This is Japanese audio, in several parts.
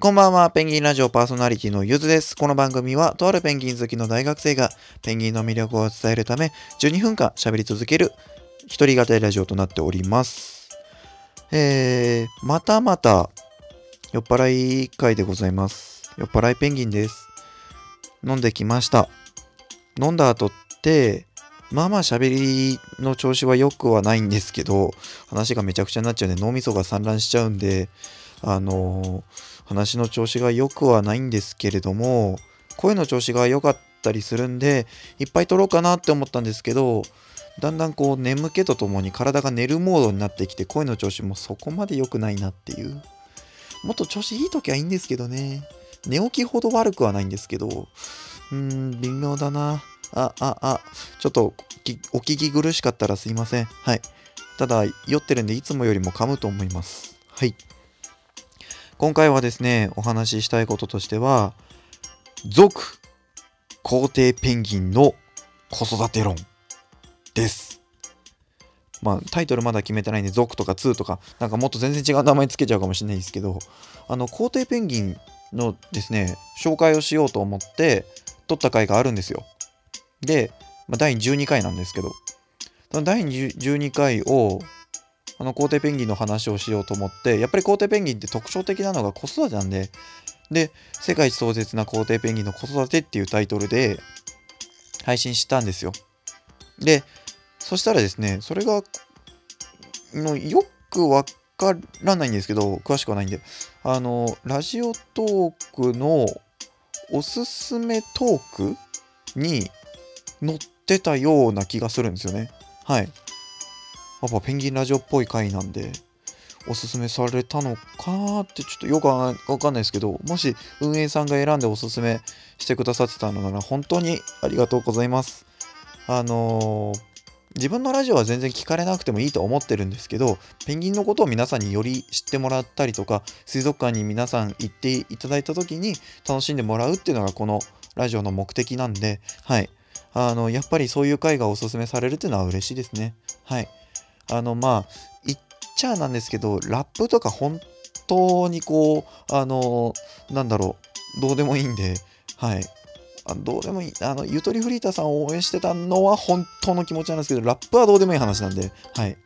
こんばんは、ペンギンラジオパーソナリティのゆずです。この番組は、とあるペンギン好きの大学生が、ペンギンの魅力を伝えるため、12分間喋り続ける、一人語りラジオとなっております。えー、またまた、酔っ払い会でございます。酔っ払いペンギンです。飲んできました。飲んだ後って、まあまあ喋りの調子は良くはないんですけど、話がめちゃくちゃになっちゃうんで、脳みそが散乱しちゃうんで、あの話の調子が良くはないんですけれども、声の調子が良かったりするんで、いっぱい撮ろうかなって思ったんですけど、だんだんこう眠気とともに体が寝るモードになってきて、声の調子もそこまで良くないなっていう。もっと調子いい時はいいんですけどね。寝起きほど悪くはないんですけど、うーん、微妙だな。あ、あ、あ、ちょっとお聞き苦しかったらすいません。はい。ただ、酔ってるんでいつもよりも噛むと思います。はい。今回はですね、お話ししたいこととしては、続皇帝ペンギンの子育て論です。まあ、タイトルまだ決めてないんで、続とか2とか、なんかもっと全然違う名前つけちゃうかもしれないですけど、あの、皇帝ペンギンのですね、紹介をしようと思って、撮った回があるんですよ。で、まあ、第12回なんですけど、その第12回を、あの皇帝ペンギンの話をしようと思って、やっぱり皇帝ペンギンって特徴的なのが子育てなんで、で、世界一壮絶な皇帝ペンギンの子育てっていうタイトルで配信したんですよ。で、そしたらですね、それが、のよくわからないんですけど、詳しくはないんで、あの、ラジオトークのおすすめトークに載ってたような気がするんですよね。はい。やっぱペンギンラジオっぽい回なんで、おすすめされたのかなってちょっとよくわかんないですけど、もし運営さんが選んでおすすめしてくださってたのなら本当にありがとうございます。あのー自分のラジオは全然聞かれなくてもいいと思ってるんですけど、ペンギンのことを皆さんにより知ってもらったりとか、水族館に皆さん行っていただいた時に楽しんでもらうっていうのがこのラジオの目的なんで、はい。あの、やっぱりそういう回がおすすめされるっていうのは嬉しいですね。はい。あの、まあ、言っちゃなんですけど、ラップとか本当にこう、あの、なんだろう、どうでもいいんで、はい。あどうでもいい。あの、ゆとりフリーターさんを応援してたのは本当の気持ちなんですけど、ラップはどうでもいい話なんで、はい。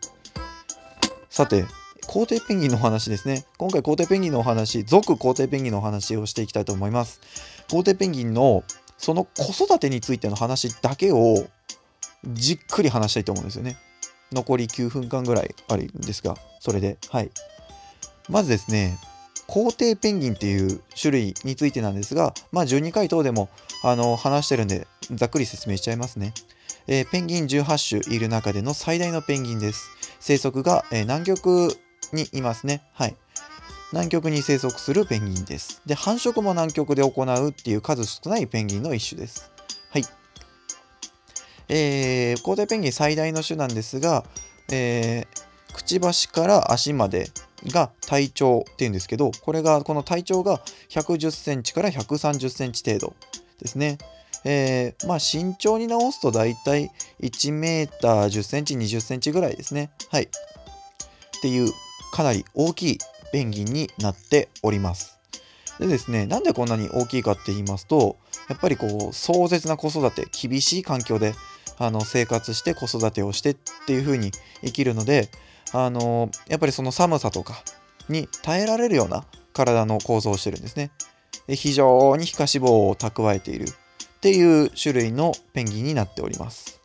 さて、皇帝ペンギンのお話ですね。今回皇帝ペンギンのお話、続皇帝ペンギンのお話をしていきたいと思います。皇帝ペンギンのその子育てについての話だけをじっくり話したいと思うんですよね。残り9分間ぐらいあるんですが、それで、はい。まずですね、皇帝ペンギンっていう種類についてなんですが、まあ12回等でもあの話してるんで、ざっくり説明しちゃいますね。えーペンギン18種いる中での最大のペンギンです。生息が、えー南極にいますね。はい。南極に生息するペンギンです。で、繁殖も南極で行うっていう数少ないペンギンの一種です。えー、皇帝ペンギン最大の種なんですが、えーくちばしから足までが体長っていうんですけど、これが、この体長が110センチから130センチ程度ですね。えーまあ身長に直すとだいたい1メーター10センチ、20センチぐらいですね。はい。っていうかなり大きいペンギンになっております。でですね、なんでこんなに大きいかって言いますと、やっぱりこう壮絶な子育て、厳しい環境であの生活して子育てをしてっていう風に生きるので、あのやっぱりその寒さとかに耐えられるような体の構造をしてるんですね。で非常に皮下脂肪を蓄えているっていう種類のペンギンになっております。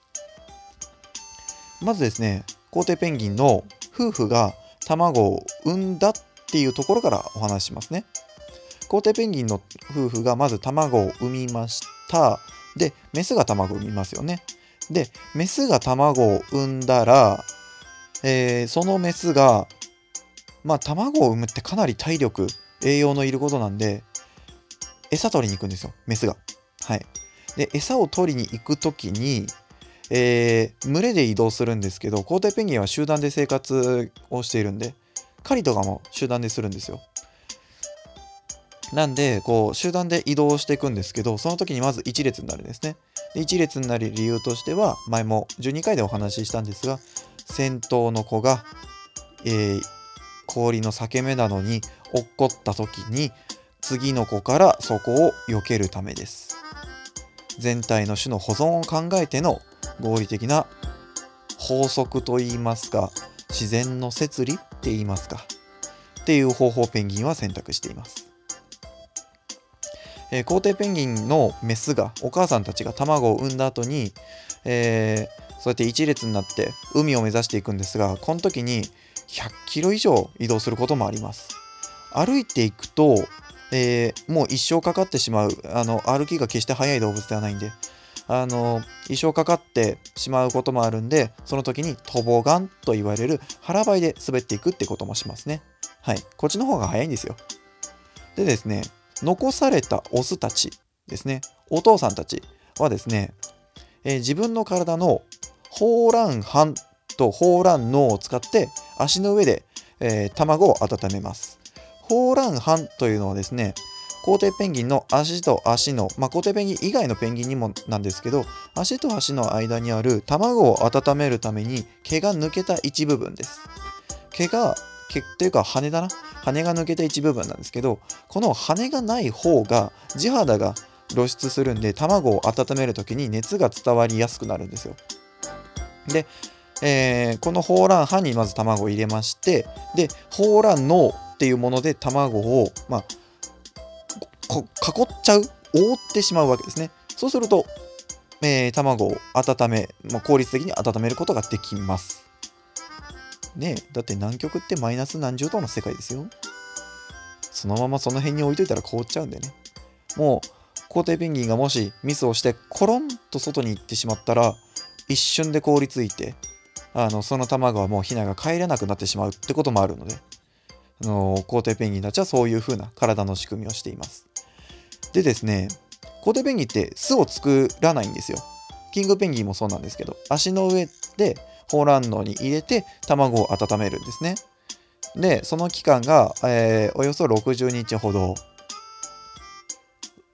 まずですね、皇帝ペンギンの夫婦が卵を産んだっていうところからお話ししますね。皇帝ペンギンの夫婦がまず卵を産みました。で、メスが卵を産みますよね。で、メスが卵を産んだら、えーそのメスが、まあ、卵を産むってかなり体力、栄養のいることなんで、餌取りに行くんですよ、メスが。はい。で、餌を取りに行くときに、えー群れで移動するんですけど、皇帝ペンギンは集団で生活をしているんで、狩りとかも集団でするんですよ。なんで、こう、集団で移動していくんですけど、その時にまず一列になるんですね。で一列になる理由としては、前も12回でお話ししたんですが、先頭の子が、えー氷の裂け目なのに落っこった時に次の子からそこを避けるためです。全体の種の保存を考えての合理的な法則といいますか自然の摂理って言いますかっていう方法をペンギンは選択しています。えー、皇帝ペンギンのメスがお母さんたちが卵を産んだ後に、えー、そうやって一列になって海を目指していくんですがこの時に100キロ以上移動することもあります。歩いていくと、えー、もう一生かかってしまうあの歩きが決して速い動物ではないんであの一生かかってしまうこともあるんでその時にトボガンと言われる腹ばいで滑っていくってこともしますね。はい。こっちの方が早いんですよ。でですね残されたオスたちですね、お父さんたちはですね、えー、自分の体のホーラン斑とホーラン脳を使って足の上で、えー、卵を温めます。ホーラン斑というのはですね、皇帝ペンギンの足と足の、まあ、皇帝ペンギン以外のペンギンにもなんですけど、足と足の間にある卵を温めるために毛が抜けた一部分です。毛が毛っていうか羽だな。羽が抜けた一部分なんですけどこの羽がない方が地肌が露出するんで卵を温める時に熱が伝わりやすくなるんですよ。で、えー、このホーラン葉にまず卵を入れましてでホーラン脳っていうもので卵をまあ囲っちゃう覆ってしまうわけですね。そうすると、えー、卵を温め、まあ、効率的に温めることができます。ねだって南極ってマイナス何十度の世界ですよ。そのままその辺に置いといたら凍っちゃうんでね。もう、皇帝ペンギンがもしミスをしてコロンと外に行ってしまったら、一瞬で凍りついて、あのその卵はもうヒナが帰れなくなってしまうってこともあるので、あの皇帝ペンギンたちはそういう風な体の仕組みをしています。でですね、皇帝ペンギンって巣を作らないんですよ。キングペンギンもそうなんですけど、足の上でホーランドに入れて卵を温めるんですね。で、その期間が、えー、およそ60日ほど。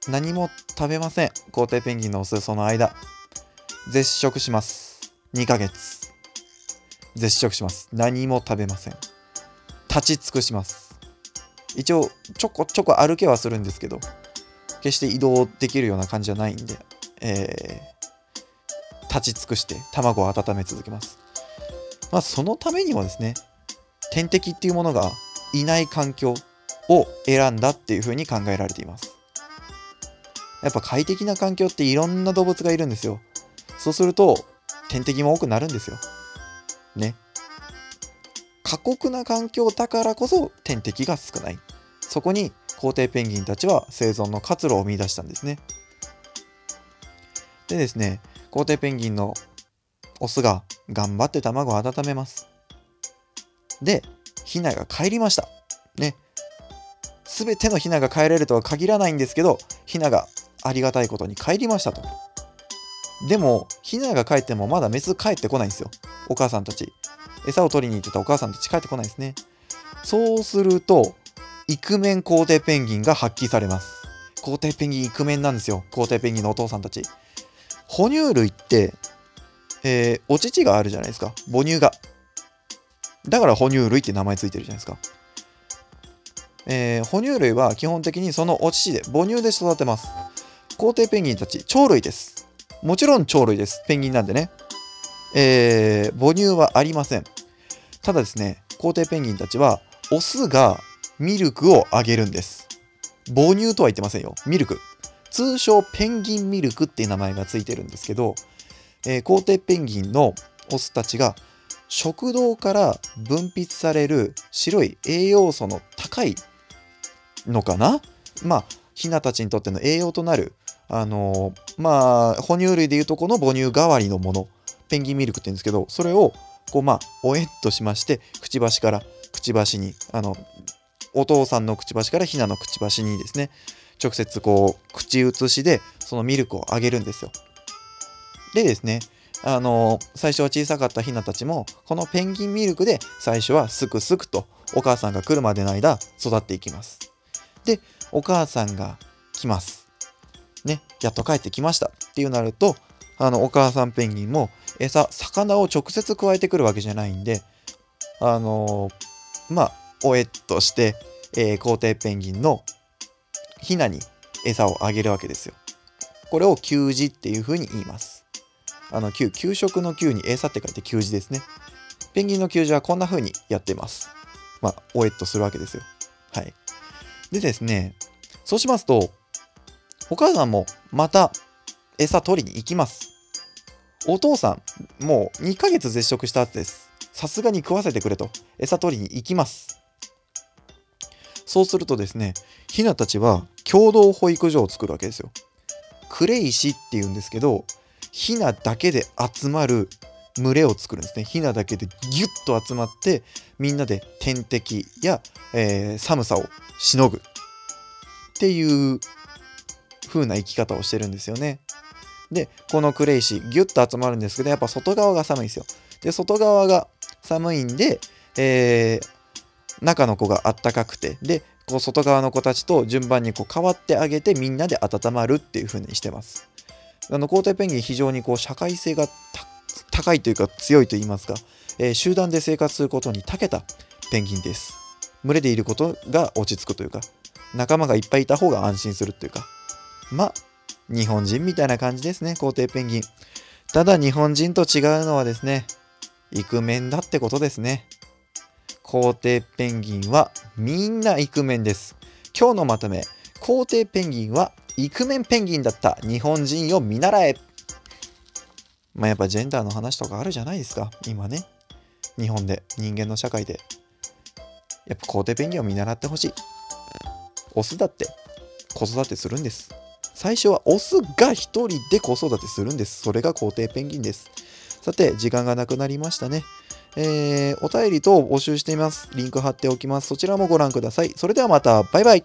何も食べません。皇帝ペンギンのオス、その間。絶食します。2ヶ月。絶食します。何も食べません。立ち尽くします。一応、ちょこちょこ歩けはするんですけど、決して移動できるような感じじゃないんで、えー、立ち尽くして卵を温め続けます。まあ、そのためにもですね、天敵っていうものがいない環境を選んだっていうふうに考えられています。やっぱ快適な環境っていろんな動物がいるんですよ。そうすると、天敵も多くなるんですよ。ね。過酷な環境だからこそ天敵が少ない。そこに皇帝ペンギンたちは生存の活路を見出したんですね。でですね、皇帝ペンギンのオスが頑張って卵を温めます。で、ヒナが帰りました。ね。すべてのヒナが帰れるとは限らないんですけど、ヒナがありがたいことに帰りましたと。でも、ヒナが帰ってもまだメス帰ってこないんですよ。お母さんたち。餌を取りに行ってたお母さんたち帰ってこないですね。そうすると、イクメン皇帝ペンギンが発揮されます。皇帝ペンギンイクメンなんですよ。皇帝ペンギンのお父さんたち。哺乳類ってえー、お乳があるじゃないですか。母乳が。だから哺乳類って名前ついてるじゃないですか。えー、哺乳類は基本的にそのお乳で、母乳で育てます。皇帝ペンギンたち、鳥類です。もちろん鳥類です。ペンギンなんでね。えー、母乳はありません。ただですね、皇帝ペンギンたちは、オスがミルクをあげるんです。母乳とは言ってませんよ。ミルク。通称ペンギンミルクっていう名前がついてるんですけど、えー、皇帝ペンギンのオスたちが食道から分泌される白い栄養素の高いのかな？まあヒナたちにとっての栄養となるあのー、まあ哺乳類でいうとこの母乳代わりのものペンギンミルクって言うんですけどそれをこうまあおえっとしましてくちばしからくちばしにあのお父さんのくちばしからヒナのくちばしにですね直接こう口移しでそのミルクをあげるんですよ。でですね、あの最初は小さかったヒナたちも、このペンギンミルクで最初はすくすくとお母さんが来るまでの間育っていきます。で、お母さんが来ます。ね、やっと帰ってきましたっていうなると、あのお母さんペンギンも餌、魚を直接加えてくるわけじゃないんで、あのまあ、おえっとして、えー、皇帝ペンギンのヒナに餌をあげるわけですよ。これを給餌っていう風に言います。あの、給、給食の給に餌って書いて給餌ですね。ペンギンの給餌はこんな風にやってます。まあ、おえっとするわけですよ。はい。でですね、そうしますと、お母さんもまた餌取りに行きます。お父さん、もう2ヶ月絶食した後です。さすがに食わせてくれと、餌取りに行きます。そうするとですね、ヒナたちは共同保育所を作るわけですよ。クレイシっていうんですけど、ヒナだけで集まる群れを作るんですね。ヒナだけでギュッと集まって、みんなで天敵や、えー寒さをしのぐっていう風な生き方をしてるんですよね。で、このクレイシーギュッと集まるんですけど、やっぱ外側が寒いんですよ。で、外側が寒いんで、えー中の子があったかくて、で、こう外側の子たちと順番にこう変わってあげてみんなで温まるっていう風にしてます。あの、皇帝ペンギン非常にこう社会性が高いというか強いと言いますか、えー集団で生活することに長けたペンギンです。群れでいることが落ち着くというか、仲間がいっぱいいた方が安心するというか、まあ、日本人みたいな感じですね、皇帝ペンギン。ただ日本人と違うのはですね、イクメンだってことですね。皇帝ペンギンはみんなイクメンです。今日のまとめ、皇帝ペンギンはイクメンペンギンだった日本人を見習え。まあやっぱジェンダーの話とかあるじゃないですか、今ね。日本で、人間の社会で。やっぱ皇帝ペンギンを見習ってほしい。オスだって子育てするんです。最初はオスが一人で子育てするんです。それが皇帝ペンギンです。さて、時間がなくなりましたね。えーお便り等募集しています。リンク貼っておきます。そちらもご覧ください。それではまた、バイバイ。